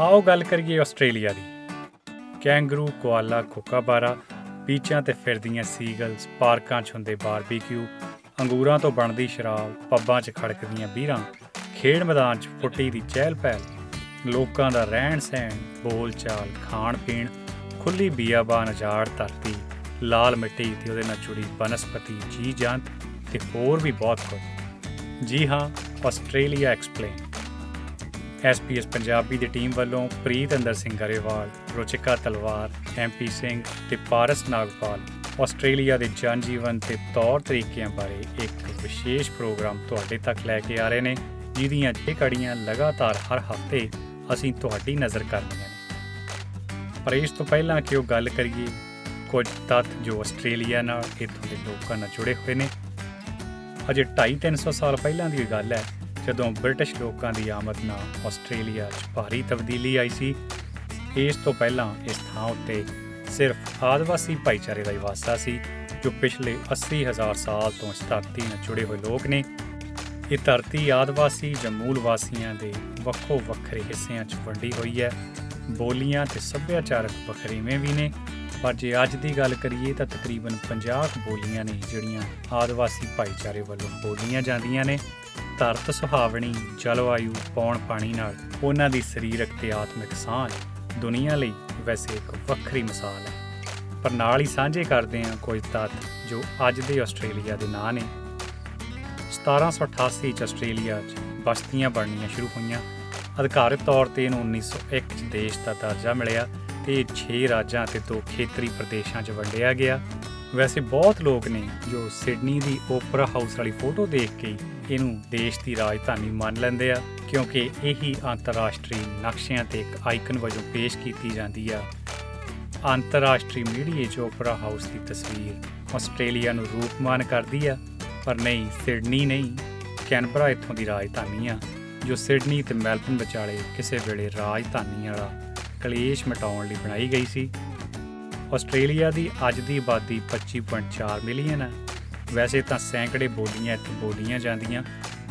ਆਓ ਗੱਲ ਕਰੀਏ ਆਸਟ੍ਰੇਲੀਆ ਦੀ। ਕੈਂਗਰੂ, ਕੋਆਲਾ ਕੋਕਾਬਾਰਾ ਬੀਚਾਂ ਤੇ ਫਿਰਦੀਆਂ ਸੀਗਲਸ ਪਾਰਕਾਂ 'ਚ ਹੁੰਦੇ ਬਾਰਬੀਕਿਊ, ਅੰਗੂਰਾਂ ਤੋਂ ਬਣਦੀ ਸ਼ਰਾਬ, ਪੱਬਾਂ 'ਚ ਖੜਕਦੀਆਂ ਬੀਰਾਂ, ਖੇਡ ਮੈਦਾਨ 'ਚ ਫੁੱਟੀ ਦੀ ਚਹਿਲ ਪਹਿਲ, ਲੋਕਾਂ ਦਾ ਰਹਿਣ ਸਹਿਣ, ਬੋਲ ਚਾਲ, ਖਾਣ ਪੀਣ ਖੁੱਲੀ ਬੀਆਬਾਨ ਅਜਾੜ ਧਰਤੀ, ਲਾਲ ਮਿੱਟੀ ਤੇ ਉਹਦੇ ਨਾਲ ਜੁੜੀ ਬਨਸਪਤੀ ਜੀ ਜੰਤ ਤੇ ਹੋਰ ਵੀ ਬਹੁਤ ਕੁਝ। ਜੀ ਹਾਂ, ਆਸਟ੍ਰੇਲੀਆ ਐਕਸਪਲੇਨ ਐਸਪੀਐਸ ਪੰਜਾਬੀ ਦੀ ਟੀਮ ਵੱਲੋਂ ਪ੍ਰੀਤ ਅੰਦਰ ਸਿੰਘ ਗਰੇਵਾਲ, ਰੋਚਿਕਾ ਤਲਵਾਰ, ਐਮਪੀ ਸਿੰਘ ਤੇ ਪਾਰਸ ਨਾਗਪਾਲ ਆਸਟ੍ਰੇਲੀਆ ਦੇ ਜਨ ਜੀਵਨ ਤੇ ਤੌਰ ਤਰੀਕਿਆਂ ਬਾਰੇ ਇੱਕ ਵਿਸ਼ੇਸ਼ ਪ੍ਰੋਗਰਾਮ ਤੁਹਾਡੇ ਤੱਕ ਲੈ ਕੇ ਆ ਰਹੇ ਨੇ, ਜਿਹਦੀਆਂ ਇਹ ਕੜੀਆਂ ਲਗਾਤਾਰ ਹਰ ਹਫ਼ਤੇ ਅਸੀਂ ਤੁਹਾਡੀ ਨਜ਼ਰ ਕਰਨੀਆਂ ਨੇ। ਪਰ ਇਸ ਤੋਂ ਪਹਿਲਾਂ ਕਿ ਉਹ ਗੱਲ ਕਰੀਏ, ਕੁਝ ਤੱਥ ਜੋ ਆਸਟ੍ਰੇਲੀਆ ਨਾਲ ਇੱਥੋਂ ਦੇ ਲੋਕਾਂ ਨਾਲ ਜੁੜੇ ਹੋਏ ਨੇ। ਅਜੇ 2.5-300 ਸਾਲ ਪਹਿਲਾਂ ਦੀ ਗੱਲ ਹੈ ਜਦੋਂ ਬ੍ਰਿਟਿਸ਼ ਲੋਕਾਂ ਦੀ ਆਮਦ ਨਾਲ ਆਸਟ੍ਰੇਲੀਆ 'ਚ ਭਾਰੀ ਤਬਦੀਲੀ ਆਈ ਸੀ, ਇਸ ਤੋਂ ਪਹਿਲਾਂ ਇਸ ਥਾਂ ਉੱਤੇ ਸਿਰਫ ਆਦਿਵਾਸੀ ਭਾਈਚਾਰੇ ਦਾ ਹੀ ਵਾਸਾ ਸੀ, ਜੋ ਪਿਛਲੇ 80000 ਸਾਲ ਤੋਂ ਇਸ ਧਰਤੀ ਨਾਲ ਜੁੜੇ ਹੋਏ ਲੋਕ ਨੇ। ਇਹ ਧਰਤੀ ਆਦਿਵਾਸੀ ਜਾਂ ਮੂਲ ਵਾਸੀਆਂ ਦੇ ਵੱਖੋ ਵੱਖਰੇ ਹਿੱਸਿਆਂ 'ਚ ਵੰਡੀ ਹੋਈ ਹੈ। ਬੋਲੀਆਂ ਤੇ ਸੱਭਿਆਚਾਰਕ ਵੱਖਰੇਵੇਂ ਵੀ ਨੇ। ਪਰ ਜੇ ਅੱਜ ਦੀ ਗੱਲ ਕਰੀਏ ਤਾਂ ਤਕਰੀਬਨ 50 ਬੋਲੀਆਂ ਨੇ ਜਿਹੜੀਆਂ ਆਦਿਵਾਸੀ ਭਾਈਚਾਰੇ ਵੱਲੋਂ ਬੋਲੀਆਂ ਜਾਂਦੀਆਂ ਨੇ। ਧਰਤ ਸੁਹਾਵਣੀ, ਜਲਵਾਯੂ ਪੌਣ ਪਾਣੀ ਨਾਲ ਉਹਨਾਂ ਦੀ ਸਰੀਰਕ ਤੇ ਆਤਮਿਕ ਸਾਂਝ ਦੁਨੀਆ ਲਈ ਵੈਸੇ ਇੱਕ ਵੱਖਰੀ ਮਿਸਾਲ ਹੈ। ਪਰ ਨਾਲ ਹੀ ਸਾਂਝੇ ਕਰਦੇ ਹਾਂ ਕੁਝ ਤੱਤ ਜੋ ਅੱਜ ਦੇ ਆਸਟ੍ਰੇਲੀਆ ਦੇ ਨਾਂ ਨੇ। 1788 ਚ ਆਸਟ੍ਰੇਲੀਆ 'ਚ ਬਸਤੀਆਂ ਬਣਨੀਆਂ ਸ਼ੁਰੂ ਹੋਈਆਂ। ਅਧਿਕਾਰਤ ਤੌਰ ਤੇ ਇਹਨੂੰ 1901 ਚ ਦੇਸ਼ ਦਾ ਦਰਜਾ ਮਿਲਿਆ ਤੇ 6 ਰਾਜਾਂ ਤੇ ਦੋ ਖੇਤਰੀ ਪ੍ਰਦੇਸ਼ਾਂ 'ਚ ਵੰਡਿਆ ਗਿਆ। ਵੈਸੇ ਬਹੁਤ ਲੋਕ ਨੇ ਜੋ ਸਿਡਨੀ ਦੀ ਓਪਰਾ ਹਾਊਸ ਵਾਲੀ ਫੋਟੋ ਦੇਖ ਕੇ ਇਹਨੂੰ ਦੇਸ਼ ਦੀ ਰਾਜਧਾਨੀ ਮੰਨ ਲੈਂਦੇ ਆ, ਕਿਉਂਕਿ ਇਹੀ ਅੰਤਰਰਾਸ਼ਟਰੀ ਨਕਸ਼ਿਆਂ ਤੇ ਇੱਕ ਆਈਕਨ ਵਜੋਂ ਪੇਸ਼ ਕੀਤੀ ਜਾਂਦੀ ਆ। ਅੰਤਰਰਾਸ਼ਟਰੀ ਮੀਡੀਆ 'ਚ ਓਪਰਾ ਹਾਊਸ ਦੀ ਤਸਵੀਰ ਆਸਟ੍ਰੇਲੀਆ ਨੂੰ ਰੂਪਮਾਨ ਕਰਦੀ ਆ, ਪਰ ਨਹੀਂ, ਸਿਡਨੀ ਨਹੀਂ, ਕੈਨਬਰਾ ਇੱਥੋਂ ਦੀ ਰਾਜਧਾਨੀ ਆ, ਜੋ ਸਿਡਨੀ ਤੇ ਮੈਲਬਨ ਵਿਚਾਲੇ ਕਿਸੇ ਵੇਲੇ ਰਾਜਧਾਨੀ ਵਾਲਾ ਕਲੇਸ਼ ਮਟਾਉਣ ਲਈ ਬਣਾਈ ਗਈ ਸੀ। ਆਸਟ੍ਰੇਲੀਆ ਦੀ ਅੱਜ ਦੀ ਆਬਾਦੀ 25.4 ਮਿਲੀਅਨ ਹੈ। ਵੈਸੇ ਤਾਂ ਸੈਂਕੜੇ ਬੋਲੀਆਂ ਇੱਥੇ ਬੋਲੀਆਂ ਜਾਂਦੀਆਂ,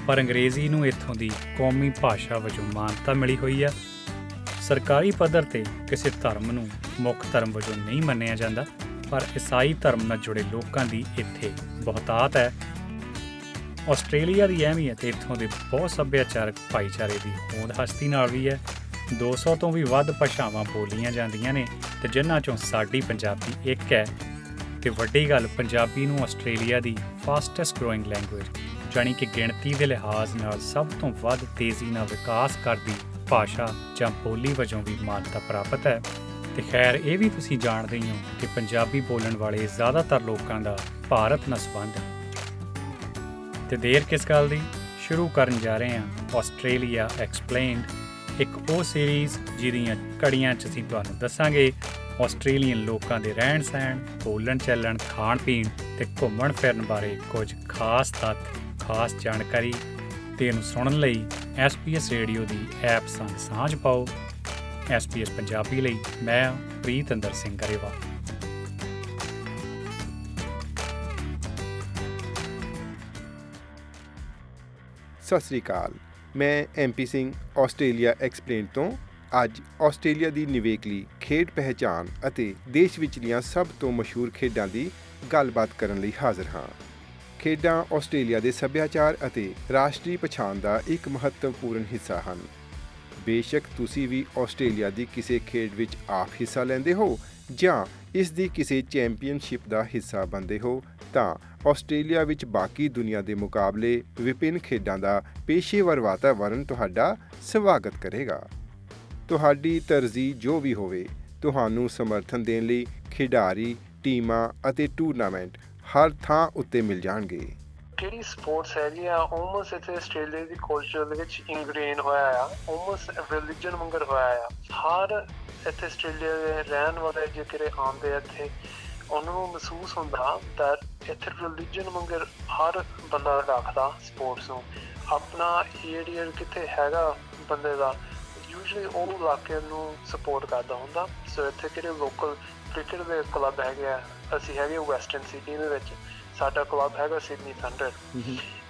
ਪਰ ਅੰਗਰੇਜ਼ੀ ਨੂੰ ਇੱਥੋਂ ਦੀ ਕੌਮੀ ਭਾਸ਼ਾ ਵਜੋਂ ਮਾਨਤਾ ਮਿਲੀ ਹੋਈ ਹੈ। ਸਰਕਾਰੀ ਪੱਧਰ ਤੇ ਕਿਸੇ ਧਰਮ ਨੂੰ ਮੁੱਖ ਧਰਮ ਵਜੋਂ ਨਹੀਂ ਮੰਨਿਆ ਜਾਂਦਾ, ਪਰ ਈਸਾਈ ਧਰਮ ਨਾਲ ਜੁੜੇ ਲੋਕਾਂ ਦੀ ਇੱਥੇ ਬਹੁਤਾਤ ਹੈ। ਆਸਟ੍ਰੇਲੀਆ ਦੀ ਅਹਿਮੀਅਤ ਇੱਥੋਂ ਦੇ ਬਹੁਤ ਸੱਭਿਆਚਾਰਕ ਭਾਈਚਾਰੇ ਦੀ ਹੋਂਦ ਹਸਤੀ ਨਾਲ ਵੀ ਹੈ। 200 ਤੋਂ ਵੀ ਵੱਧ ਭਾਸ਼ਾਵਾਂ ਬੋਲੀਆਂ ਜਾਂਦੀਆਂ ਨੇ ਤੇ ਜਿਨ੍ਹਾਂ ਚੋਂ ਸਾਡੀ ਪੰਜਾਬੀ ਇੱਕ ਹੈ। ਤੇ ਵੱਡੀ ਗੱਲ, ਪੰਜਾਬੀ ਨੂੰ ਆਸਟ੍ਰੇਲੀਆ ਦੀ ਫਾਸਟੈਸਟ ਗਰੋਇੰਗ ਲੈਂਗੁਏਜ ਜਾਨੀ ਕਿ ਗਿਣਤੀ ਦੇ ਲਿਹਾਜ਼ ਨਾਲ ਸਭ ਤੋਂ ਵੱਧ ਤੇਜ਼ੀ ਨਾਲ ਵਿਕਾਸ ਕਰਦੀ ਭਾਸ਼ਾ ਜਾਂ ਬੋਲੀ ਵਜੋਂ ਵੀ ਮਾਨਤਾ ਪ੍ਰਾਪਤ ਹੈ। ਤੇ ਖੈਰ, ਇਹ ਵੀ ਤੁਸੀਂ ਜਾਣਦੇ ਹੀ ਹੋ ਕਿ ਪੰਜਾਬੀ ਬੋਲਣ ਵਾਲੇ ਜ਼ਿਆਦਾਤਰ ਲੋਕਾਂ ਦਾ ਭਾਰਤ ਨਾਲ ਸੰਬੰਧ ਹੈ। ਤੇ ਦੇਰ ਕਿਸ ਗੱਲ ਦੀ? ਸ਼ੁਰੂ ਕਰਨ ਜਾ ਰਹੇ ਹਾਂ। ਆਸਟ੍ਰੇਲੀਆ ਐਕਸਪਲੇਨਡ ਇੱਕ ਉਹ ਸੀਰੀਜ਼ ਜਿਹਦੀਆਂ ਕੜੀਆਂ 'ਚ ਅਸੀਂ ਤੁਹਾਨੂੰ ਦੱਸਾਂਗੇ। ਆਸਟ੍ਰੇਲੀਅਨ ਲੋਕਾਂ ਦੇ ਰਹਿਣ ਸਹਿਣ, ਬੋਲਣ ਚੱਲਣ, ਖਾਣ ਪੀਣ ਤੇ ਘੁੰਮਣ ਫਿਰਨ ਬਾਰੇ ਕੁਝ ਖਾਸ ਤੱਤ ਖਾਸ ਜਾਣਕਾਰੀ ਤੇ ਇਹਨੂੰ ਸੁਣਨ ਲਈ SPS ਰੇਡੀਓ ਦੀ ਐਪ ਸੰਗ ਸਾਂਝ ਪਾਓ। SPS ਪੰਜਾਬੀ ਲਈ ਮੈਂ ਪ੍ਰੀਤ ਅੰਦਰ ਸਿੰਘ ਗਰੇਵਾਲ। ਸਤਿ ਸ੍ਰੀ ਅਕਾਲ। ਮੈਂ ਐਮਪੀ ਸਿੰਘ ਆਸਟ੍ਰੇਲੀਆ ਐਕਸਪਲੇਨ ਤੋਂ ਅੱਜ ਆਸਟ੍ਰੇਲੀਆ ਦੀ ਨਿਵੇਕਲੀ ਖੇਡ ਪਹਿਚਾਨ ਅਤੇ ਦੇਸ਼ ਵਿਚਲੀਆਂ ਸਭ ਤੋਂ ਮਸ਼ਹੂਰ ਖੇਡਾਂ ਦੀ ਗੱਲਬਾਤ ਕਰਨ ਲਈ ਹਾਜ਼ਰ ਹਾਂ। ਖੇਡਾਂ ਆਸਟ੍ਰੇਲੀਆ ਦੇ ਸੱਭਿਆਚਾਰ ਅਤੇ ਰਾਸ਼ਟਰੀ ਪਛਾਣ ਦਾ ਇੱਕ ਮਹੱਤਵਪੂਰਨ ਹਿੱਸਾ ਹਨ। ਬੇਸ਼ੱਕ ਤੁਸੀਂ ਵੀ ਆਸਟ੍ਰੇਲੀਆ ਦੀ ਕਿਸੇ ਖੇਡ ਵਿੱਚ ਆਪ ਹਿੱਸਾ ਲੈਂਦੇ ਹੋ ਜਾਂ ਇਸ ਦੀ ਕਿਸੇ ਚੈਂਪੀਅਨਸ਼ਿਪ ਦਾ ਹਿੱਸਾ ਬਣਦੇ ਹੋ ਤਾਂ ਆਸਟ੍ਰੇਲੀਆ ਵਿੱਚ ਬਾਕੀ ਦੁਨੀਆ ਦੇ ਮੁਕਾਬਲੇ ਵਿਭਿੰਨ ਖੇਡਾਂ ਦਾ ਪੇਸ਼ੇਵਰ ਵਾਤਾਵਰਣ ਤੁਹਾਡਾ ਸਵਾਗਤ ਕਰੇਗਾ। ਤੁਹਾਡੀ ਤਰਜੀਹ ਜੋ ਵੀ ਹੋਵੇ, ਤੁਹਾਨੂੰ ਸਮਰਥਨ ਦੇਣ ਲਈ ਖਿਡਾਰੀ, ਟੀਮਾਂ ਅਤੇ ਟੂਰਨਾਮੈਂਟ ਹਰ ਥਾਂ ਉੱਤੇ ਮਿਲ ਜਾਣਗੇ। ਕਿਹੜੀ ਸਪੋਰਟਸ ਹੈਗੀਆਂ ਆਲਮੋਸਟ ਇੱਥੇ ਆਸਟ੍ਰੇਲੀਆ ਦੀ ਕਲਚਰ ਦੇ ਵਿੱਚ ਇਨਗ੍ਰੇਨ ਹੋਇਆ ਆ। ਆਲਮੋਸਟ ਰਿਲੀਜੀਅਨ ਮੰਗਰ ਹੋਇਆ ਆ। ਹਰ ਇੱਥੇ ਆਸਟ੍ਰੇਲੀਆ ਦੇ ਰਹਿਣ ਵਾਲੇ ਜਿਹੜੇ ਆਉਂਦੇ ਆ ਇੱਥੇ, ਉਹਨਾਂ ਨੂੰ ਮਹਿਸੂਸ ਹੁੰਦਾ that ਇੱਥੇ ਰਿਲੀਜੀਅਨ ਮੰਗਰ ਹਰ ਬੰਦਾ ਰੱਖਦਾ ਸਪੋਰਟਸ ਨੂੰ। ਆਪਣਾ ਏਰੀਆ ਕਿਤੇ ਹੈਗਾ ਬੰਦੇ ਦਾ ਯੂਜੂਅਲੀ ਉਹ ਇਲਾਕੇ ਨੂੰ ਸਪੋਰਟ ਕਰਦਾ ਹੁੰਦਾ। ਸੋ ਇੱਥੇ ਕਿਹੜੇ ਲੋਕਲ ਕ੍ਰਿਕਟ ਦੇ ਕਲੱਬ ਹੈਗੇ ਆ ਅਸੀਂ ਹੈਗੇ ਵੈਸਟਰਨ ਸਿਟੀ ਦੇ ਵਿੱਚ। ਸਾਡਾ ਕਲੱਬ ਹੈਗਾ ਸਿਡਨੀ ਥੰਡਰ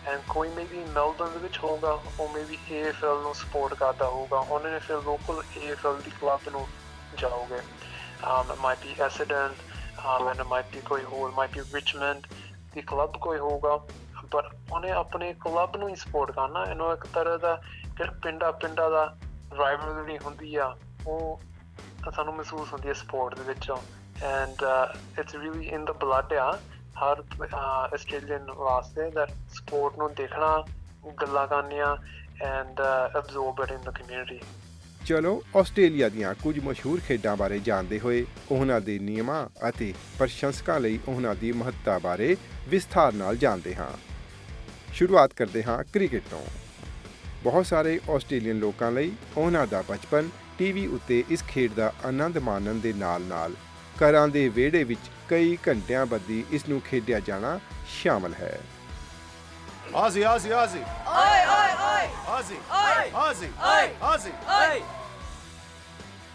ਐਂਡ ਕੋਈ ਮੇਬੀ ਮੈਲਬਨ ਦੇ ਵਿੱਚ ਹੋਊਗਾ ਉਹ ਮੇਬੀ AFL ਨੂੰ ਸਪੋਰਟ ਕਰਦਾ ਹੋਊਗਾ। ਉਹਨਾਂ ਨੇ ਫਿਰ ਲੋਕਲ AFL ਦੀ ਕਲੱਬ ਨੂੰ ਜਾਓਗੇ। Um it might be Essendon um and it might be ਕੋਈ ਹੋਰ might be Richmond ਦੀ ਕਲੱਬ ਕੋਈ ਹੋਊਗਾ। ਪਰ ਉਹਨੇ ਆਪਣੇ ਕਲੱਬ ਨੂੰ ਹੀ ਸਪੋਰਟ ਕਰਨਾ। ਇਹਨੂੰ ਇੱਕ ਤਰ੍ਹਾਂ ਦਾ ਜਿਹੜਾ ਪਿੰਡਾ ਪਿੰਡਾ ਦਾ ਰਾਈਵਲਰੀ ਹੁੰਦੀ ਆ, ਉਹ ਸਾਨੂੰ ਮਹਿਸੂਸ ਹੁੰਦੀ ਹੈ ਸਪੋਰਟ ਦੇ ਵਿੱਚੋਂ। And it's really in the blood ਆ। ਹਰ uh, ਆਸਟ੍ਰੇਲੀਅਨ ਵਾਸਤੇ that ਸਪੋਰਟ ਨੂੰ ਦੇਖਣਾ, ਗੱਲਾਂ ਕਰਨੀਆਂ and absorb it in the community ਚਲੋ ਆਸਟ੍ਰੇਲੀਆ ਦੀਆਂ ਕੁਝ ਮਸ਼ਹੂਰ ਖੇਡਾਂ ਬਾਰੇ ਜਾਣਦੇ ਹੋਏ ਉਹਨਾਂ ਦੇ ਨਿਯਮਾਂ ਅਤੇ ਪ੍ਰਸ਼ੰਸਕਾਂ ਲਈ ਉਹਨਾਂ ਦੀ ਮਹੱਤਤਾ ਬਾਰੇ ਵਿਸਥਾਰ ਨਾਲ ਜਾਣਦੇ ਹਾਂ। ਸ਼ੁਰੂਆਤ ਕਰਦੇ ਹਾਂ ਕ੍ਰਿਕਟ ਤੋਂ। ਬਹੁਤ ਸਾਰੇ ਆਸਟ੍ਰੇਲੀਅਨ ਲੋਕਾਂ ਲਈ ਉਹਨਾਂ ਦਾ ਬਚਪਨ ਟੀਵੀ ਉੱਤੇ ਇਸ ਖੇਡ ਦਾ ਆਨੰਦ ਮਾਣਨ ਦੇ ਨਾਲ-ਨਾਲ ਘਰਾਂ ਦੇ ਵਿਹੜੇ ਵਿੱਚ ਕਈ ਘੰਟਿਆਂ ਬੱਧੀ ਇਸ ਨੂੰ ਖੇਡਿਆ ਜਾਣਾ ਸ਼ਾਮਲ ਹੈ। Aussie, Aussie, Aussie. Oi, Oi! Aussie. Oi!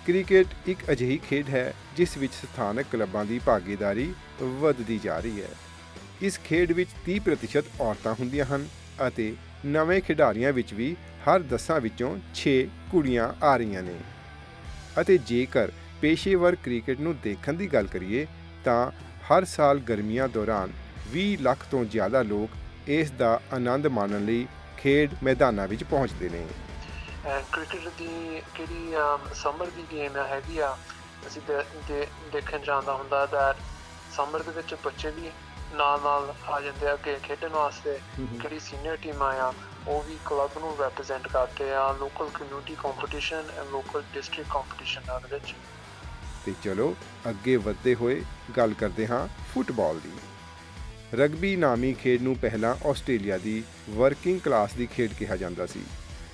Cricket ਇੱਕ ਅਜਿਹੀ ਖੇਡ ਹੈ ਜਿਸ ਵਿੱਚ ਸਥਾਨਕ ਕਲੱਬਾਂ ਦੀ ਭਾਗੀਦਾਰੀ ਵੱਧਦੀ ਜਾ ਰਹੀ ਹੈ ਇਸ ਖੇਡ ਵਿੱਚ 30% ਔਰਤਾਂ ਹੁੰਦੀਆਂ ਹਨ ਅਤੇ ਨਵੇਂ ਖਿਡਾਰੀਆਂ ਵਿੱਚ ਵੀ ਹਰ 10 ਵਿੱਚੋਂ 6 ਕੁੜੀਆਂ ਆ ਰਹੀਆਂ ਨੇ ਅਤੇ ਜੇਕਰ ਪੇਸ਼ੇਵਰ ਕ੍ਰਿਕਟ ਨੂੰ ਦੇਖਣ ਦੀ ਗੱਲ ਕਰੀਏ ਤਾਂ ਹਰ ਸਾਲ ਗਰਮੀਆਂ ਦੌਰਾਨ 20 ਲੱਖ ਤੋਂ ਜ਼ਿਆਦਾ ਲੋਕ ਇਸ ਦਾ ਆਨੰਦ ਮਾਣਨ ਲਈ ਖੇਡ ਮੈਦਾਨਾਂ ਵਿੱਚ ਪਹੁੰਚਦੇ ਨੇ। ਕ੍ਰਿਕਟ ਦੀ ਕਿਹੜੀ ਸਮਰ ਦੀ ਗੇਮ ਹੈਗੀ ਆ ਅਸੀਂ ਦੇਖਣ ਜਾਂਦਾ ਹੁੰਦਾ that ਸਮਰ ਦੇ ਵਿੱਚ ਬੱਚੇ ਵੀ ਨਾਲ ਨਾਲ ਆ ਜਾਂਦੇ ਆ ਅੱਗੇ ਖੇਡਣ ਵਾਸਤੇ। ਕਿਹੜੀ ਸੀਨੀਅਰ ਟੀਮਾਂ ਆ ਉਹ ਵੀ ਕਲੱਬ ਨੂੰ ਰਿਪਰੈਜ਼ੈਂਟ ਕਰਦੇ ਆ local community competition and local district competition ਨਾਲ ਵਿੱਚ। ਤੇ ਚਲੋ ਅੱਗੇ ਵਧਦੇ ਹੋਏ ਗੱਲ ਕਰਦੇ ਹਾਂ ਫੁੱਟਬਾਲ ਦੀ। ਰਗਬੀ ਨਾਮੀ ਖੇਡ ਨੂੰ ਪਹਿਲਾਂ ਆਸਟ੍ਰੇਲੀਆ ਦੀ ਵਰਕਿੰਗ ਕਲਾਸ ਦੀ ਖੇਡ ਕਿਹਾ ਜਾਂਦਾ ਸੀ।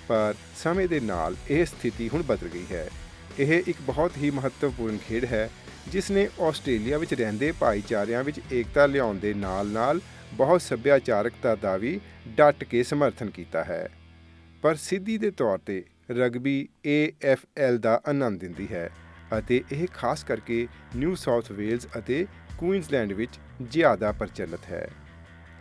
ਪਰ ਸਮੇਂ ਦੇ ਨਾਲ ਇਹ ਸਥਿਤੀ ਹੁਣ ਬਦਲ ਗਈ ਹੈ। ਇਹ ਇੱਕ ਬਹੁਤ ਹੀ ਮਹੱਤਵਪੂਰਨ ਖੇਡ ਹੈ, ਜਿਸ ਨੇ ਆਸਟ੍ਰੇਲੀਆ ਵਿੱਚ ਰਹਿੰਦੇ ਭਾਈਚਾਰਿਆਂ ਵਿੱਚ ਏਕਤਾ ਲਿਆਉਣ ਦੇ ਨਾਲ-ਨਾਲ ਬਹੁਤ ਸੱਭਿਆਚਾਰਕਤਾ ਦਾ ਵੀ ਡਟ ਕੇ ਸਮਰਥਨ ਕੀਤਾ ਹੈ। ਪਰ ਸਿੱਧੀ ਦੇ ਤੌਰ ਤੇ ਰਗਬੀ AFL ਦਾ ਆਨੰਦ ਦਿੰਦੀ ਹੈ। ਅਤੇ ਇਹ ਖਾਸ ਕਰਕੇ ਨਿਊ ਸਾਊਥ ਵੇਲਜ਼ ਅਤੇ ਕੁਈਨਜ਼ਲੈਂਡ ਵਿੱਚ ਜ਼ਿਆਦਾ ਪ੍ਰਚਲਿਤ ਹੈ।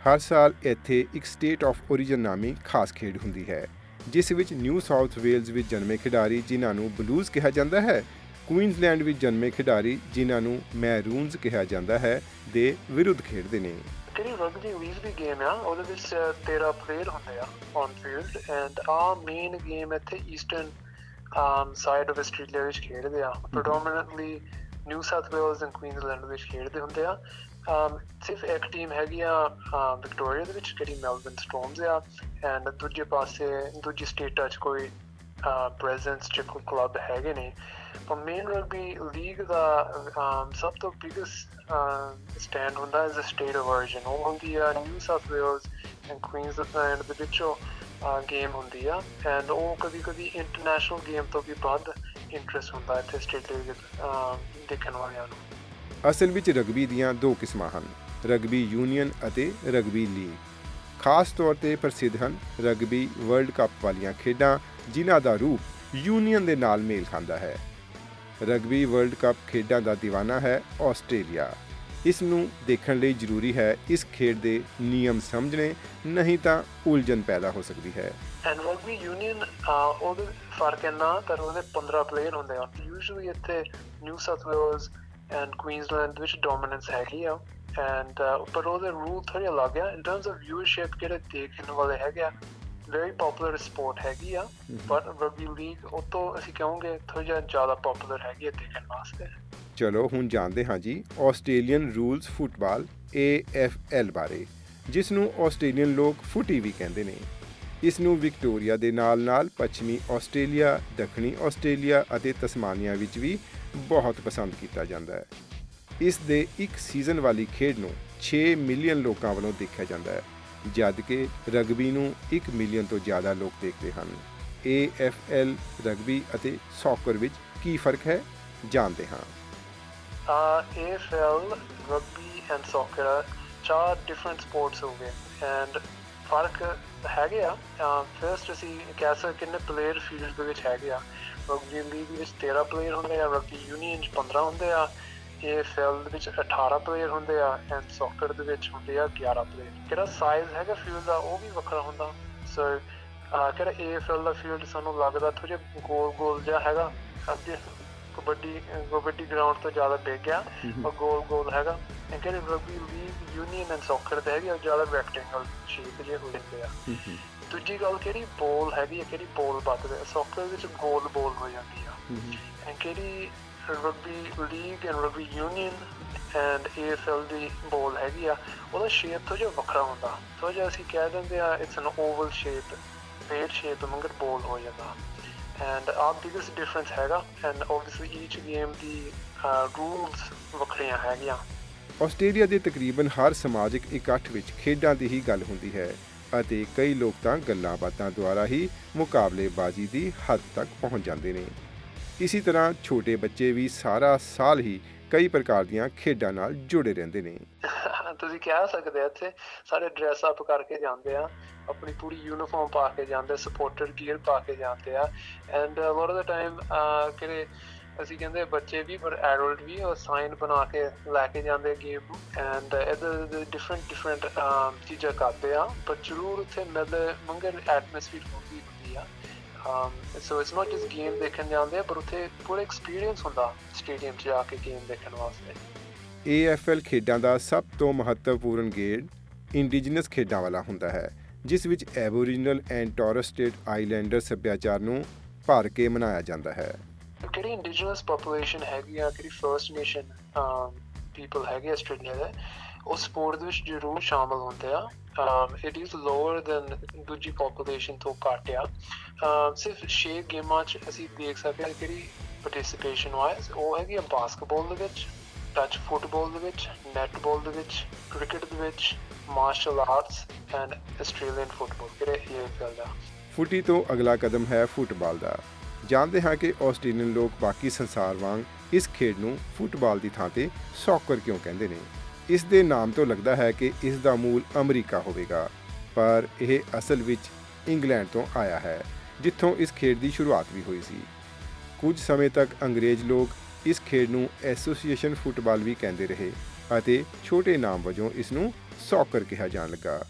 ਹਰ ਸਾਲ ਇੱਥੇ ਇੱਕ ਸਟੇਟ ਆਫ origin ਨਾਮੀ ਖਾਸ ਖੇਡ ਹੁੰਦੀ ਹੈ, ਜਿਸ ਵਿੱਚ ਨਿਊ ਸਾਊਥ ਵੇਲਜ਼ ਵਿੱਚ ਜਨਮੇ ਖਿਡਾਰੀ ਜਿਨ੍ਹਾਂ ਨੂੰ ਬਲੂਜ਼ ਕਿਹਾ ਜਾਂਦਾ ਹੈ ਕੁਈਨਜ਼ਲੈਂਡ ਵਿੱਚ ਜਨਮੇ ਖਿਡਾਰੀ ਜਿਨ੍ਹਾਂ ਨੂੰ ਮੈਰੂਨਜ਼ ਕਿਹਾ ਜਾਂਦਾ ਹੈ ਦੇ ਵਿਰੁੱਧ ਖੇਡਦੇ ਨੇ। ਕਿਹੜੀ ਰਗਬੀ ਲੀਗ ਦੀ ਗੇਮ ਆ, ਉਹਦੇ ਵਿੱਚ 13 ਪਲੇਅਰ ਹੁੰਦੇ ਆ ਔਨ ਫੀਲਡ ਐਂਡ ਆ ਮੇਨ ਗੇਮ ਇੱਥੇ eastern um side of Australia ਵਿੱਚ ਖੇਡਦੇ ਆ। Predominantly New South Wales and Queensland ਵਿੱਚ ਖੇਡਦੇ ਹੁੰਦੇ ਆ। um ਸਿਰਫ ਇੱਕ ਟੀਮ ਹੈਗੀ ਆ ਵਿਕਟੋਰੀਆ ਦੇ ਵਿੱਚ ਜਿਹੜੀ ਮੈਲਬਨ ਸਟੋਰਮਸ ਆ। ਐਂਡ ਦੂਜੇ ਪਾਸੇ ਦੂਜੀ ਸਟੇਟਾਂ 'ਚ ਕੋਈ ਪ੍ਰੈਜ਼ੈਂਸ ਚ ਕੋਈ ਕਲੱਬ ਹੈਗੇ ਨੇ। ਪਰ ਮੇਨ ਰਗਬੀ ਲੀਗ ਦਾ ਸਭ ਤੋਂ ਬਿਗੇਸਟ ਸਟੈਂਡ ਹੁੰਦਾ ਹੈ ਸਟੇਟ ਆਫ origin ਉਹ ਹੁੰਦੀ ਆ New South Wales and Queensland ਦੇ ਵਿੱਚੋਂ। ਗੇਮ ਹੁੰਦੀ ਆ ਐਂਡ ਉਹ ਕਦੀ ਕਦੀ ਇੰਟਰਨੈਸ਼ਨਲ ਗੇਮ ਤੋਂ ਵੀ ਵੱਧ ਇੰਟਰਸਟ ਹੁੰਦਾ ਇੱਥੇ ਆਸਟ੍ਰੇਲੀਆ ਦੇ ਅਹ, ਦੇਖਣ ਵਾਲਿਆਂ ਨੂੰ। ਅਸਲ ਵਿੱਚ ਰਗਬੀ ਦੀਆਂ ਦੋ ਕਿਸਮਾਂ ਹਨ ਰਗਬੀ ਯੂਨੀਅਨ ਅਤੇ ਰਗਬੀ ਲੀਗ ਖਾਸ ਤੌਰ ਤੇ ਪ੍ਰਸਿੱਧ ਹਨ ਰਗਬੀ ਵਰਲਡ ਕੱਪ ਵਾਲੀਆਂ ਖੇਡਾਂ ਜਿਨ੍ਹਾਂ ਦਾ ਰੂਪ ਯੂਨੀਅਨ ਦੇ ਨਾਲ ਮੇਲ ਖਾਂਦਾ ਹੈ। ਰਗਬੀ ਵਰਲਡ ਕੱਪ ਖੇਡਾਂ ਦਾ دیਵਾਨਾ ਹੈ ਆਸਟ੍ਰੇਲੀਆ। ਇਸ ਨੂੰ ਦੇਖਣ ਲਈ ਜ਼ਰੂਰੀ ਹੈ ਇਸ ਖੇਡ ਦੇ ਨਿਯਮ ਸਮਝਣੇ ਨਹੀਂ ਤਾਂ ਉਲਝਣ ਪੈਦਾ ਹੋ ਸਕਦੀ ਹੈ। ਐਂਡ ਰਗਬੀ ਯੂਨੀਅਨ ਉਹਦੇ ਫ਼ਰਕ ਇੰਨਾ ਪਰ ਉਹਦੇ 15 ਪਲੇਅਰ ਹੁੰਦੇ ਆ। ਯੂਜੂਅਲੀ ਇੱਥੇ New South Wales and Queensland ਵਿੱਚ ਡੋਮੀਨੈਂਸ ਹੈਗੀ ਆ। ਐਂਡ ਪਰ ਉਹਦੇ ਰੂਲ ਥੋੜੇ ਅਲੱਗ ਆ। ਇਨ ਟਰਮਸ ਆਫ ਵਿਊਅਰਸ਼ਿਪ ਜਿਹੜੇ ਦੇਖਣ ਵਾਲੇ ਹੈਗੇ ਆ ਵੈਰੀ ਪਪੂਲਰ ਸਪੋਰਟ ਹੈਗੀ ਆ। ਪਰ ਰਗਬੀ ਲੀਗ ਉਹ ਤੋਂ ਅਸੀਂ ਕਹਾਂਗੇ ਥੋੜਾ ਜ਼ਿਆਦਾ ਪਪੂਲਰ ਹੈਗੀ ਆ ਦੇਖਣ ਵਾਸਤੇ। ਚਲੋ ਹੁਣ ਜਾਣਦੇ ਹਾਂ ਜੀ ਆਸਟ੍ਰੇਲੀਅਨ ਰੂਲਸ ਫੁੱਟਬਾਲ AFL ਬਾਰੇ ਜਿਸ ਨੂੰ ਆਸਟ੍ਰੇਲੀਅਨ ਲੋਕ ਫੁੱਟੀ ਵੀ ਕਹਿੰਦੇ ਨੇ। ਇਸ ਨੂੰ ਵਿਕਟੋਰੀਆ ਦੇ ਨਾਲ-ਨਾਲ ਪੱਛਮੀ ਆਸਟ੍ਰੇਲੀਆ ਦੱਖਣੀ ਆਸਟ੍ਰੇਲੀਆ ਅਤੇ ਤਸਮਾਨੀਆ ਵਿੱਚ ਵੀ ਬਹੁਤ ਪਸੰਦ ਕੀਤਾ ਜਾਂਦਾ ਹੈ। ਇਸ ਦੇ ਇੱਕ ਸੀਜ਼ਨ ਵਾਲੀ ਖੇਡ ਨੂੰ 6 ਮਿਲੀਅਨ ਲੋਕਾਂ ਵੱਲੋਂ ਦੇਖਿਆ ਜਾਂਦਾ ਹੈ ਜਦ ਕਿ ਰਗਬੀ ਨੂੰ 1 ਮਿਲੀਅਨ ਤੋਂ ਜ਼ਿਆਦਾ ਲੋਕ ਦੇਖਦੇ ਹਨ। AFL ਰਗਬੀ ਅਤੇ ਸੌਕਰ ਵਿੱਚ ਕੀ ਫ਼ਰਕ ਹੈ? ਜਾਣਦੇ ਹਾਂ। uh, AFL, rugby and soccer ਚਾਰ ਡਿਫਰੈਂਟ ਸਪੋਰਟਸ ਹੋ ਗਏ। ਐਂਡ ਫ਼ਰਕ ਹੈਗੇ ਆ। ਫਰਸਟ ਅਸੀਂ ਕਹਿ ਸਕਦੇ ਕਿੰਨੇ ਪਲੇਅਰ ਫੀਲਡ ਦੇ ਵਿੱਚ ਹੈਗੇ ਆ। ਰਗਬੀ ਲੀਗ ਵਿੱਚ 13 ਪਲੇਅਰ ਹੁੰਦੇ ਆ ਰਗਬੀ ਯੂਨੀਅਨ ਚ 15 ਹੁੰਦੇ ਆ। AFL ਦੇ ਵਿੱਚ 18 ਪਲੇਅਰ ਹੁੰਦੇ ਆ ਐਂਡ ਸੌਕਰ ਦੇ ਵਿੱਚ ਹੁੰਦੇ ਆ 11 ਪਲੇਅਰ ਕਿਹੜਾ ਸਾਈਜ਼ ਹੈਗਾ ਫੀਲਡ ਦਾ ਉਹ ਵੀ ਵੱਖਰਾ ਹੁੰਦਾ। ਸੋ ਕਿਹੜਾ AFL ਦਾ ਫੀਲਡ ਸਾਨੂੰ ਲੱਗਦਾ ਥੋੜਾ ਜਿਹਾ ਗੋਲ ਗੋਲ ਜਿਹਾ ਹੈਗਾ ਅੱਗੇ ਕਬੱਡੀ ਕਬੱਡੀ ਗਰਾਊਂਡ ਤੋਂ ਜ਼ਿਆਦਾ ਬਿਗ ਆ ਉਹ ਗੋਲ ਗੋਲ ਹੈਗਾ। ਐਂ ਕਿਹੜੇ rugby league union and soccer ਦੇ ਹੈਗੇ ਉਹ ਜ਼ਿਆਦਾ ਰੈਕਟੈਂਗਲ ਸ਼ੇਪ ਜਿਹੇ ਹੋ ਜਾਂਦੇ ਆ। ਦੂਜੀ ਗੱਲ ਕਿਹੜੀ? ਬੋਲ ਹੈਗੀ ਹੈ ਕਿਹੜੀ ਬੋਲ ਵੱਧਦੇ ਸੌਕਰ ਵਿੱਚ ਗੋਲ ਬੋਲ ਹੋ ਜਾਂਦੀ ਆ। ਕਿਹੜੀ rugby league and rugby union and AFL ਦੀ ਬੋਲ ਹੈਗੀ ਆ ਉਹਦਾ ਸ਼ੇਪ ਥੋੜਾ ਜਿਹਾ ਵੱਖਰਾ ਹੁੰਦਾ। ਸੋ ਜੇ ਅਸੀਂ ਕਹਿ ਦਿੰਦੇ ਆ it's an oval shaped shape ਮੰਗਰ ball ਹੋ ਜਾਂਦਾ। ਐਂਡ ਆ ਬਿਗੇਸਟ ਡਿਫਰੈਂਸ ਹੈਗਾ ਐਂਡ ਆਬਵੀਅਸਲੀ ਈਚ ਗੇਮ ਦੀ ਰੂਲਸ ਵੱਖਰੀਆਂ ਹੈਗੀਆਂ। ਆਸਟ੍ਰੇਲੀਆ ਦੇ ਤਕਰੀਬਨ ਹਰ ਸਮਾਜਿਕ ਇਕੱਠ ਵਿੱਚ ਖੇਡਾਂ ਦੀ ਹੀ ਗੱਲ ਹੁੰਦੀ ਹੈ, ਅਤੇ ਕਈ ਲੋਕ ਤਾਂ ਗੱਲਾਂ ਬਾਤਾਂ ਦੁਆਰਾ ਹੀ ਮੁਕਾਬਲੇਬਾਜ਼ੀ ਦੀ ਹੱਦ ਤੱਕ ਪਹੁੰਚ ਜਾਂਦੇ ਨੇ। ਇਸੇ ਤਰ੍ਹਾਂ ਛੋਟੇ ਬੱਚੇ ਵੀ ਸਾਰਾ ਸਾਲ ਹੀ ਕਈ ਪ੍ਰਕਾਰ ਦੀਆਂ ਖੇਡਾਂ ਨਾਲ ਜੁੜੇ ਰਹਿੰਦੇ ਨੇ। ਤੁਸੀਂ ਕਹਿ ਸਕਦੇ ਆ, ਇੱਥੇ ਸਾਰੇ ਡਰੈਸ ਅਪ ਕਰਕੇ ਜਾਂਦੇ ਆ, ਆਪਣੀ ਪੂਰੀ ਯੂਨੀਫਾਰਮ ਪਾ ਕੇ ਜਾਂਦੇ ਸਪੋਰਟਰ ਗੀਅਰ ਪਾ ਕੇ ਜਾਂਦੇ ਆ। And lot of the time ਕਿਹੜੇ ਅਸੀਂ ਕਹਿੰਦੇ ਬੱਚੇ ਵੀ, ਪਰ ਐਡਲਟ ਵੀ, ਉਹ ਸਾਈਨ ਬਣਾ ਕੇ ਲੈ ਕੇ ਜਾਂਦੇ ਗੇਮ ਐਂਡ ਇਹਦੇ ਡਿਫਰੈਂਟ ਡਿਫਰੈਂਟ ਚੀਜ਼ਾਂ ਕਰਦੇ ਆ। ਪਰ ਜ਼ਰੂਰ ਉੱਥੇ ਮਿਲ ਮੰਗਰ ਐਟਮੋਸਫੀਅਰ ਹੁੰਦੀ ਹੁੰਦੀ ਆ so it's not just game ਦੇਖਣ ਜਾਂਦੇ ਪਰ ਉੱਥੇ ਪੂਰਾ ਐਕਸਪੀਰੀਅੰਸ ਹੁੰਦਾ ਸਟੇਡੀਅਮ 'ਚ ਜਾ ਕੇ ਗੇਮ ਦੇਖਣ ਵਾਸਤੇ। AFL ਖੇਡਾਂ ਦਾ ਸਭ ਤੋਂ ਮਹੱਤਵਪੂਰਨ ਗੇੜ ਇੰਡੀਜੀਨਸ ਖੇਡਾਂ ਵਾਲਾ ਹੁੰਦਾ ਹੈ ਜਿਸ ਵਿੱਚ Aboriginal and Torres Strait Islander ਸੱਭਿਆਚਾਰ ਨੂੰ ਭਰ ਕੇ ਮਨਾਇਆ ਜਾਂਦਾ ਹੈ। ਕਿਹੜੀ ਇੰਡੀਜੀਨਸ ਪੋਪੂਲੇਸ਼ਨ ਹੈਗੀ ਆ ਕਿਹੜੀ ਫਰਸਟ ਨੇਸ਼ਨ ਪੀਪਲ ਹੈਗੇ ਆਸਟ੍ਰੇਲੀਆ ਦੇ ਉਹ ਸਪੋਰਟ ਦੇ ਵਿੱਚ ਜ਼ਰੂਰ ਸ਼ਾਮਲ ਹੁੰਦੇ ਆ। ਇਟ ਇਜ਼ ਲੋਅਰ ਦੈਨ ਦੂਜੀ ਪੋਪੂਲੇਸ਼ਨ ਤੋਂ ਘੱਟ ਆ ਸਿਰਫ ਛੇ ਗੇਮਾਂ 'ਚ ਅਸੀਂ ਦੇਖ ਸਕਦੇ ਹਾਂ ਕਿਹੜੀ ਪਾਰਟਿਸਿਪੇਸ਼ਨ ਵਾਈਜ਼ ਉਹ ਹੈਗੀ ਆ ਬਾਸਕਟਬਾਲ ਦੇ ਵਿੱਚ ਟੱਚ ਫੁੱਟਬਾਲ ਦੇ ਵਿੱਚ ਨੈਟਬਾਲ ਦੇ ਵਿੱਚ ਕ੍ਰਿਕਟ ਦੇ ਵਿੱਚ martial arts and Australian football ਕਿਹੜੇ ਇਹ ਦਾ? ਫੁੱਟੀ ਤੋਂ ਅਗਲਾ ਕਦਮ ਹੈ ਫੁੱਟਬਾਲ ਦਾ। ਜਾਣਦੇ ਹਾਂ ਕਿ ਆਸਟ੍ਰੇਲੀਅਨ ਲੋਕ ਬਾਕੀ ਸੰਸਾਰ ਵਾਂਗ ਇਸ ਖੇਡ ਨੂੰ ਫੁੱਟਬਾਲ ਦੀ ਥਾਂ ਤੇ ਸੌਕਰ ਕਿਉਂ ਕਹਿੰਦੇ ਨੇ। ਇਸ ਦੇ ਨਾਮ ਤੋਂ ਲੱਗਦਾ ਹੈ ਕਿ ਇਸ ਦਾ ਮੂਲ ਅਮਰੀਕਾ ਹੋਵੇਗਾ, ਪਰ ਇਹ ਅਸਲ ਵਿੱਚ ਇੰਗਲੈਂਡ ਤੋਂ ਆਇਆ ਹੈ, ਜਿੱਥੋਂ ਇਸ ਖੇਡ ਦੀ ਸ਼ੁਰੂਆਤ ਵੀ ਹੋਈ ਸੀ। ਕੁਝ ਸਮੇਂ ਤੱਕ ਅੰਗਰੇਜ਼ ਲੋਕ ਇਸ ਖੇਡ ਨੂੰ ਐਸੋਸੀਏਸ਼ਨ ਫੁੱਟਬਾਲ ਵੀ ਕਹਿੰਦੇ ਰਹੇ ਅਤੇ ਛੋਟੇ ਨਾਮ ਵਜੋਂ ਇਸ ਨੂੰ ਸੌਕਰ ਕਿਹਾ ਜਾਣ ਲੱਗਾ।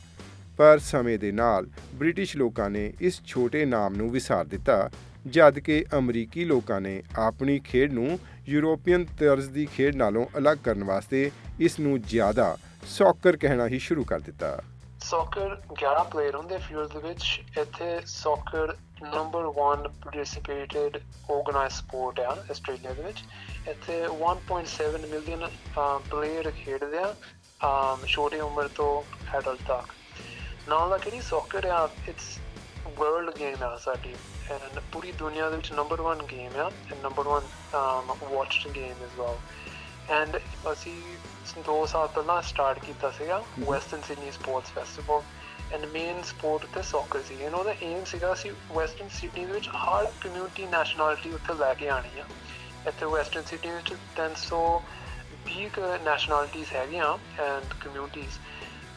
ਪਰ ਸਮੇਂ ਦੇ ਨਾਲ ਬ੍ਰਿਟਿਸ਼ ਲੋਕਾਂ ਨੇ ਇਸ ਛੋਟੇ ਨਾਮ ਨੂੰ ਵਿਸਾਰ ਦਿੱਤਾ, ਜਦ ਕਿ ਅਮਰੀਕੀ ਲੋਕਾਂ ਨੇ ਆਪਣੀ ਖੇਡ ਨੂੰ ਯੂਰੋਪੀਅਨ ਤਰਜ਼ ਦੀ ਖੇਡ ਨਾਲੋਂ ਅਲੱਗ ਕਰਨ ਵਾਸਤੇ ਇਸ ਨੂੰ ਜ਼ਿਆਦਾ ਸੌਕਰ ਕਹਿਣਾ ਹੀ ਸ਼ੁਰੂ ਕਰ ਦਿੱਤਾ। ਸੌਕਰ 11 ਪਲੇਅਰ ਹੁੰਦੇ ਫੀਲਡ ਦੇ ਵਿੱਚ। ਇੱਥੇ soccer number 1 participated organise sport ਆ ਆਸਟ੍ਰੇਲੀਆ ਦੇ ਵਿੱਚ। ਇੱਥੇ 1.7 ਮਿਲੀਅਨ ਪਲੇਅਰ ਖੇਡਦੇ ਆ ਛੋਟੀ ਉਮਰ ਤੋਂ ਐਡਲਟ ਤੱਕ। ਨਾਲ ਦਾ ਕਿਹੜੀ ਸੌਕਰ ਆ? ਇਟਸ ਵਰਲਡ ਗੇਮ ਆ ਸਾਡੀ। ਐਂਡ ਪੂਰੀ ਦੁਨੀਆ ਦੇ ਵਿੱਚ ਨੰਬਰ 1 ਗੇਮ ਆ and number 1 watched game as well and ਅਸੀਂ ਦੋ ਸਾਲ ਪਹਿਲਾਂ ਸਟਾਰਟ ਕੀਤਾ ਸੀਗਾ Western Sydney sports festival and main sport ਤੇ ਸੌਕਰ ਸੀ। ਇਹਨਾਂ ਦਾ ਏਮ ਸੀਗਾ ਸੀ ਵੈਸਟਰਨ ਸਿਡਨੀ ਦੇ ਵਿੱਚ ਹਰ ਕਮਿਊਨਿਟੀ ਨੈਸ਼ਨੈਲਿਟੀ ਉੱਥੇ ਲੈ ਕੇ ਆਣੀ ਆ। ਇੱਥੇ ਵੈਸਟਰਨ ਸਿਡਨੀ ਵਿੱਚ 320 ਨੈਸ਼ਨੈਲਿਟੀਜ਼ ਹੈਗੀਆਂ ਐਂਡ ਕਮਿਊਨਿਟੀਜ਼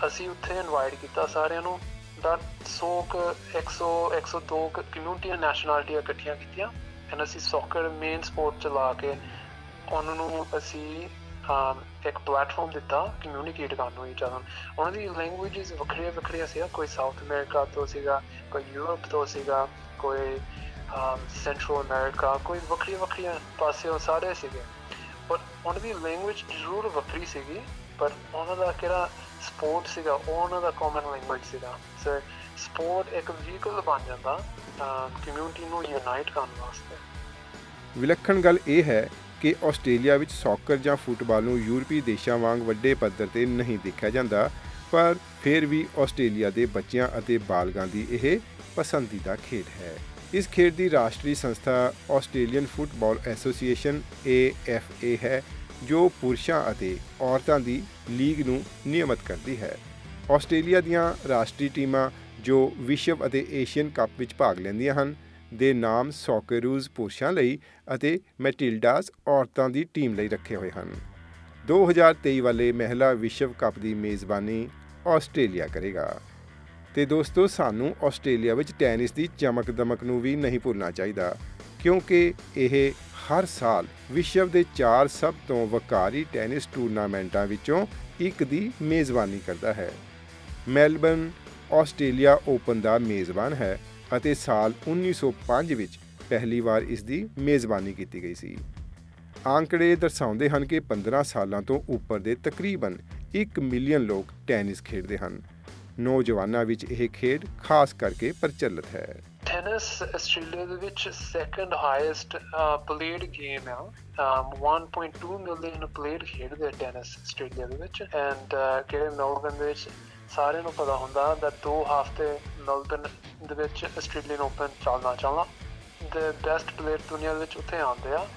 ਅਸੀਂ ਉੱਥੇ ਇਨਵਾਈਟ ਕੀਤਾ ਸਾਰਿਆਂ ਨੂੰ। ਦਾ 100 100 102 ਕਮਿਊਨਿਟੀ ਨੈਸ਼ਨੈਲਿਟੀਆਂ ਇਕੱਠੀਆਂ ਕੀਤੀਆਂ। ਐਂਡ ਅਸੀਂ ਸੌਕਰ ਮੇਨ ਸਪੋਰਟ ਚਲਾ ਕੇ ਉਹਨਾਂ ਨੂੰ ਅਸੀਂ ਇੱਕ ਪਲੇਟਫਾਰਮ ਦਿੱਤਾ ਕਮਿਊਨੀਕੇਟ ਕਰਨ ਨੂੰ ਇਚ ਅਦਰ ਉਹਨਾਂ ਦੀ ਲੈਂਗੁਏਜਸ ਵੱਖਰੀਆਂ ਵੱਖਰੀਆਂ ਸੀ ਕੋਈ ਸਾਊਥ ਅਮਰੀਕਾ ਤੋਂ ਸੀਗਾ, ਕੋਈ ਯੂਰਪ ਤੋਂ ਸੀਗਾ, ਕੋਈ ਸੈਂਟਰਲ ਅਮਰੀਕਾ ਕੋਈ ਵੱਖਰੀਆਂ ਵੱਖਰੀਆਂ ਪਾਸਿਓਂ ਸਾਰੇ ਸੀਗੇ। ਪਰ ਉਹਨਾਂ ਦੀ ਲੈਂਗੁਏਜ ਜ਼ਰੂਰ ਵੱਖਰੀ ਸੀਗੀ ਪਰ ਉਹਨਾਂ ਦਾ ਕਿਹੜਾ ਸਪੋਰਟ ਸੀਗਾ, ਉਹ ਉਹਨਾਂ ਦਾ ਕਾਮਨ ਲੈਂਗੁਏਜ ਸੀਗਾ। ਸੋ ਸਪੋਰਟ ਇੱਕ ਵਹੀਕਲ ਬਣ ਜਾਂਦਾ ਕਮਿਊਨਿਟੀ ਨੂੰ ਯੂਨਾਈਟ ਕਰਨ ਵਾਸਤੇ। ਵਿਲੱਖਣ ਗੱਲ ਇਹ ਹੈ ਕਿ ਆਸਟ੍ਰੇਲੀਆ ਵਿੱਚ ਸੌਕਰ ਜਾਂ ਫੁੱਟਬਾਲ ਨੂੰ ਯੂਰਪੀ ਦੇਸ਼ਾਂ ਵਾਂਗ ਵੱਡੇ ਪੱਧਰ ਤੇ ਨਹੀਂ ਦੇਖਿਆ ਜਾਂਦਾ, ਪਰ ਫਿਰ ਵੀ ਆਸਟ੍ਰੇਲੀਆ ਦੇ ਬੱਚਿਆਂ ਅਤੇ ਬਾਲਗਾਂ ਦੀ ਇਹ ਪਸੰਦੀਦਾ ਖੇਡ ਹੈ। ਇਸ ਖੇਡ ਦੀ ਰਾਸ਼ਟਰੀ ਸੰਸਥਾ ਆਸਟ੍ਰੇਲੀਅਨ ਫੁੱਟਬਾਲ ਐਸੋਸੀਏਸ਼ਨ AFA ਹੈ। ਜੋ ਪੁਰਸ਼ਾਂ ਅਤੇ ਔਰਤਾਂ ਦੀ ਲੀਗ ਨੂੰ ਨਿਯਮਤ ਕਰਦੀ ਹੈ। ਆਸਟ੍ਰੇਲੀਆ ਦੀਆਂ ਰਾਸ਼ਟਰੀ ਟੀਮਾਂ ਜੋ ਵਿਸ਼ਵ ਅਤੇ ਏਸ਼ੀਅਨ ਕੱਪ ਵਿੱਚ ਭਾਗ ਲੈਂਦੀਆਂ ਹਨ, ਦੇ ਨਾਮ ਸੌਕਰੂਜ਼ ਪੁਰਸ਼ਾਂ ਲਈ ਅਤੇ ਮੈਟਿਲਡਾਸ ਔਰਤਾਂ ਦੀ ਟੀਮ ਲਈ ਰੱਖੇ ਹੋਏ ਹਨ। 2023 ਵਾਲੇ ਮਹਿਲਾ ਵਿਸ਼ਵ ਕੱਪ ਦੀ ਮੇਜ਼ਬਾਨੀ ਆਸਟ੍ਰੇਲੀਆ ਕਰੇਗਾ। ਤੇ ਦੋਸਤੋ, ਸਾਨੂੰ ਆਸਟ੍ਰੇਲੀਆ ਵਿੱਚ ਟੈਨਿਸ ਦੀ ਚਮਕ ਦਮਕ ਨੂੰ ਵੀ ਨਹੀਂ ਭੁੱਲਣਾ ਚਾਹੀਦਾ, ਕਿਉਂਕਿ ਇਹ ਹਰ ਸਾਲ ਵਿਸ਼ਵ ਦੇ 4 ਸਭ ਤੋਂ ਵਕਾਰੀ ਟੈਨਿਸ ਟੂਰਨਾਮੈਂਟਾਂ ਵਿੱਚੋਂ ਇੱਕ ਦੀ ਮੇਜ਼ਬਾਨੀ ਕਰਦਾ ਹੈ। ਮੈਲਬਨ ਆਸਟ੍ਰੇਲੀਆ ਓਪਨ ਦਾ ਮੇਜ਼ਬਾਨ ਹੈ ਅਤੇ ਸਾਲ 1905 ਵਿੱਚ ਪਹਿਲੀ ਵਾਰ ਇਸ ਦੀ ਮੇਜ਼ਬਾਨੀ ਕੀਤੀ ਗਈ ਸੀ। ਆંકੜੇ ਦਰਸਾਉਂਦੇ ਹਨ ਕਿ 15 ਸਾਲਾਂ ਤੋਂ ਉੱਪਰ ਦੇ ਤਕਰੀਬਨ 1 ਮਿਲੀਅਨ ਲੋਕ ਟੈਨਿਸ ਖੇਡਦੇ ਹਨ। ਨੌਜਵਾਨਾਂ ਵਿੱਚ ਇਹ ਖੇਡ ਖਾਸ ਕਰਕੇ ਪ੍ਰਚਲਿਤ ਹੈ। ਟੈਨਿਸ ਆਸਟ੍ਰੇਲੀਆ ਦੇ ਵਿੱਚ ਸੈਕੰਡ ਹਾਈਐਸਟ ਪਲੇਡ ਗੇਮ ਆ। um, 1.2 ਮਿਲੀਅਨ ਪਲੇਡ ਖੇਡਦੇ ਆ ਟੈਨਿਸ ਆਸਟ੍ਰੇਲੀਆ ਦੇ ਵਿੱਚ। ਐਂਡ ਕਿਹੜੇ ਮੈਲਬਨ ਦੇ ਵਿੱਚ ਸਾਰਿਆਂ ਨੂੰ ਪਤਾ ਹੁੰਦਾ that ਦੋ ਹਫ਼ਤੇ ਮੈਲਬਨ ਦੇ ਵਿੱਚ ਆਸਟ੍ਰੇਲੀਅਨ ਓਪਨ ਚੱਲਣਾ ਚੱਲਣਾ। The best player ਦੁਨੀਆ ਦੇ ਵਿੱਚ ਉੱਥੇ ਆਉਂਦੇ ਆ।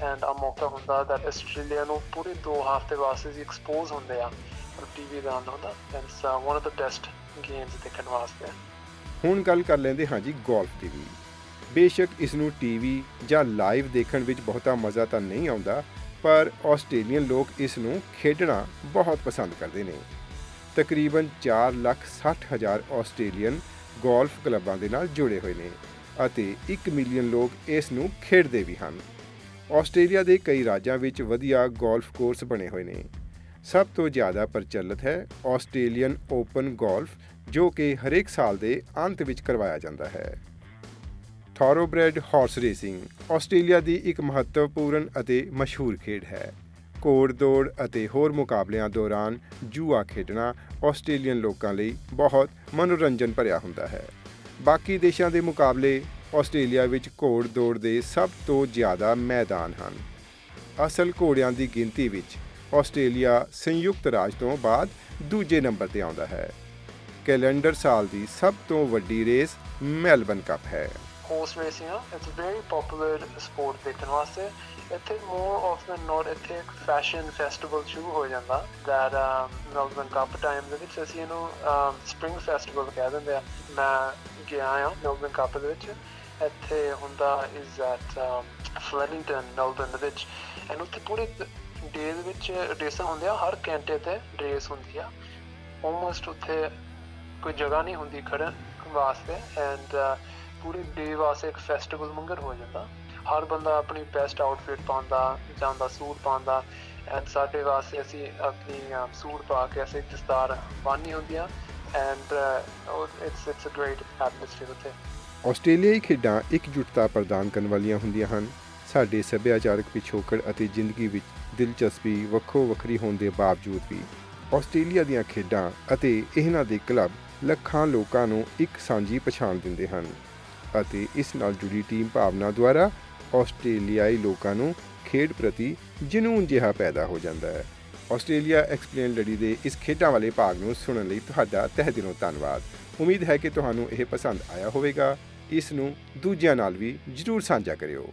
ਐਂਡ ਆ ਮੌਕਾ ਹੁੰਦਾ that ਆਸਟ੍ਰੇਲੀਆ ਨੂੰ ਪੂਰੇ ਦੋ ਹਫ਼ਤੇ ਵਾਸਤੇ ਜੀ ਐਕਸਪੋਜ਼ ਹੁੰਦੇ ਆ। ਟੀਵੀ ਦਾ ਆਉਂਦਾ ਹੁੰਦਾ and one of the best games ਦੇਖਣ ਵਾਸਤੇ। ਹੁਣ ਗੱਲ ਕਰ ਲੈਂਦੇ ਹਾਂ ਜੀ ਗੋਲਫ ਦੀ ਵੀ। ਬੇਸ਼ੱਕ ਇਸ ਨੂੰ ਟੀਵੀ ਜਾਂ ਲਾਈਵ ਦੇਖਣ ਵਿੱਚ ਬਹੁਤਾ ਮਜ਼ਾ ਤਾਂ ਨਹੀਂ ਆਉਂਦਾ, ਪਰ ਆਸਟ੍ਰੇਲੀਅਨ ਲੋਕ ਇਸ ਨੂੰ ਖੇਡਣਾ ਬਹੁਤ ਪਸੰਦ ਕਰਦੇ ਨੇ। ਤਕਰੀਬਨ 4 ਲੱਖ 60 ਹਜ਼ਾਰ ਆਸਟ੍ਰੇਲੀਅਨ ਗੋਲਫ ਕਲੱਬਾਂ ਦੇ ਨਾਲ ਜੁੜੇ ਹੋਏ ਨੇ ਅਤੇ 1 ਮਿਲੀਅਨ ਲੋਕ ਇਸ ਨੂੰ ਖੇਡਦੇ ਵੀ ਹਨ। ਆਸਟ੍ਰੇਲੀਆ ਦੇ ਕਈ ਰਾਜਾਂ ਵਿੱਚ ਵਧੀਆ ਗੋਲਫ ਕੋਰਸ ਬਣੇ ਹੋਏ ਨੇ। ਸਭ ਤੋਂ ਜ਼ਿਆਦਾ ਪ੍ਰਚਲਿਤ ਹੈ ਆਸਟ੍ਰੇਲੀਅਨ ਓਪਨ ਗੋਲਫ, ਜੋ ਕਿ ਹਰੇਕ ਸਾਲ ਦੇ ਅੰਤ ਵਿੱਚ ਕਰਵਾਇਆ ਜਾਂਦਾ ਹੈ। ਥੋਰੋਬ੍ਰੈਡ ਹਾਰਸ ਰੇਸਿੰਗ ਆਸਟ੍ਰੇਲੀਆ ਦੀ ਇੱਕ ਮਹੱਤਵਪੂਰਨ ਅਤੇ ਮਸ਼ਹੂਰ ਖੇਡ ਹੈ। ਘੋੜ ਦੌੜ ਅਤੇ ਹੋਰ ਮੁਕਾਬਲਿਆਂ ਦੌਰਾਨ ਜੂਆ ਖੇਡਣਾ ਆਸਟ੍ਰੇਲੀਅਨ ਲੋਕਾਂ ਲਈ ਬਹੁਤ ਮਨੋਰੰਜਨ ਭਰਿਆ ਹੁੰਦਾ ਹੈ। ਬਾਕੀ ਦੇਸ਼ਾਂ ਦੇ ਮੁਕਾਬਲੇ ਆਸਟ੍ਰੇਲੀਆ ਵਿੱਚ ਘੋੜ ਦੌੜ ਦੇ ਸਭ ਤੋਂ ਜ਼ਿਆਦਾ ਮੈਦਾਨ ਹਨ। ਅਸਲ ਘੋੜਿਆਂ ਦੀ ਗਿਣਤੀ ਵਿੱਚ ਆਸਟ੍ਰੇਲੀਆ ਸੰਯੁਕਤ ਰਾਜ ਤੋਂ ਬਾਅਦ ਦੂਜੇ ਨੰਬਰ ਤੇ ਆਉਂਦਾ ਹੈ। ਕੈਲੰਡਰ ਸਾਲ ਦੀ ਸਭ ਤੋਂ ਵੱਡੀ ਰੇਸ ਮੈਲਬਨ ਕੱਪ ਹੈ। Horse racing ਆ। ਇਟਸ ਵੈਰੀ ਪਪੂਲਰ ਸਪੋਰਟ ਦੇਖਣ ਵਾਸਤੇ। ਇੱਥੇ ਮੋਰ ਆਫ ਦੈਨ ਨਾਟ ਇੱਥੇ ਇੱਕ ਫੈਸ਼ਨ ਫੈਸਟੀਵਲ ਸ਼ੁਰੂ ਹੋ ਜਾਂਦਾ that um, Melbourne cup time ਦੇ ਵਿੱਚ ਅਸੀਂ ਇਹਨੂੰ um, ਸਪ੍ਰਿੰਗ ਫੈਸਟੀਵਲ ਕਹਿ ਦਿੰਦੇ ਆ। ਮੈਂ ਗਿਆ ਆ ਮੈਲਬਨ ਕੱਪ ਦੇ ਵਿੱਚ। ਇੱਥੇ ਹੁੰਦਾ ਇਜ਼ ਐਟ ਫਲੈਰਿੰਗਟਨ ਮੈਲਬਨ ਦੇ ਵਿੱਚ। ਐਂਡ ਉੱਥੇ ਪੂਰੇ ਡੇ ਦੇ ਵਿੱਚ ਰੇਸਾਂ ਹੁੰਦੀਆਂ, ਹਰ ਘੰਟੇ ਤੇ ਰੇਸ ਹੁੰਦੀ ਆ। ਆਲਮੋਸਟ ਉੱਥੇ ਕੋਈ ਜਗ੍ਹਾ ਨਹੀਂ ਹੁੰਦੀ ਖੜਨ ਵਾਸਤੇ ਐਂਡ ਪੂਰੇ ਡੇ ਵਾਸਤੇ ਇੱਕ ਫੈਸਟੀਵਲ ਮੰਗਰ ਹੋ ਜਾਂਦਾ। ਹਰ ਬੰਦਾ ਆਪਣੀ ਬੈਸਟ ਆਊਟਫਿਟ ਪਾਉਂਦਾ, ਜਾਂਦਾ ਸੂਟ ਪਾਉਂਦਾ ਐਂਡ ਸਾਡੇ ਵਾਸਤੇ ਅਸੀਂ ਆਪਣੀ ਸੂਟ ਪਾ ਕੇ ਅਸੀਂ ਦਸਤਾਰ ਬੰਨੀ ਹੁੰਦੀਆਂ and it's it's a great atmosphere ਉੱਥੇ। ਆਸਟ੍ਰੇਲੀਆਈ ਖੇਡਾਂ ਇਕਜੁੱਟਤਾ ਪ੍ਰਦਾਨ ਕਰਨ ਵਾਲੀਆਂ ਹੁੰਦੀਆਂ ਹਨ। ਸਾਡੇ ਸੱਭਿਆਚਾਰਕ ਪਿਛੋਕੜ ਅਤੇ ਜ਼ਿੰਦਗੀ ਵਿੱਚ ਦਿਲਚਸਪੀ ਵੱਖੋ ਵੱਖਰੀ ਹੋਣ ਦੇ ਬਾਵਜੂਦ ਵੀ ਆਸਟ੍ਰੇਲੀਆ ਦੀਆਂ ਖੇਡਾਂ ਅਤੇ ਇਹਨਾਂ ਦੇ ਕਲੱਬ ਲੱਖਾਂ ਲੋਕਾਂ ਨੂੰ ਇੱਕ ਸਾਂਝੀ ਪਛਾਣ ਦਿੰਦੇ ਹਨ ਅਤੇ ਇਸ ਨਾਲ ਜੁੜੀ ਟੀਮ ਭਾਵਨਾ ਦੁਆਰਾ ਆਸਟ੍ਰੇਲੀਆਈ ਲੋਕਾਂ ਨੂੰ ਖੇਡ ਪ੍ਰਤੀ ਜਨੂੰਨ ਜਿਹਾ ਪੈਦਾ ਹੋ ਜਾਂਦਾ ਹੈ। ਆਸਟ੍ਰੇਲੀਆ ਐਕਸਪਲੇਨ ਲੜੀ ਦੇ ਇਸ ਖੇਡਾਂ ਵਾਲੇ ਭਾਗ ਨੂੰ ਸੁਣਨ ਲਈ ਤੁਹਾਡਾ ਤਹਿ ਦਿਲੋਂ ਧੰਨਵਾਦ। ਉਮੀਦ ਹੈ ਕਿ ਤੁਹਾਨੂੰ ਇਹ ਪਸੰਦ ਆਇਆ ਹੋਵੇਗਾ। ਇਸ ਨੂੰ ਦੂਜਿਆਂ ਨਾਲ ਵੀ ਜਰੂਰ ਸਾਂਝਾ ਕਰਿਓ।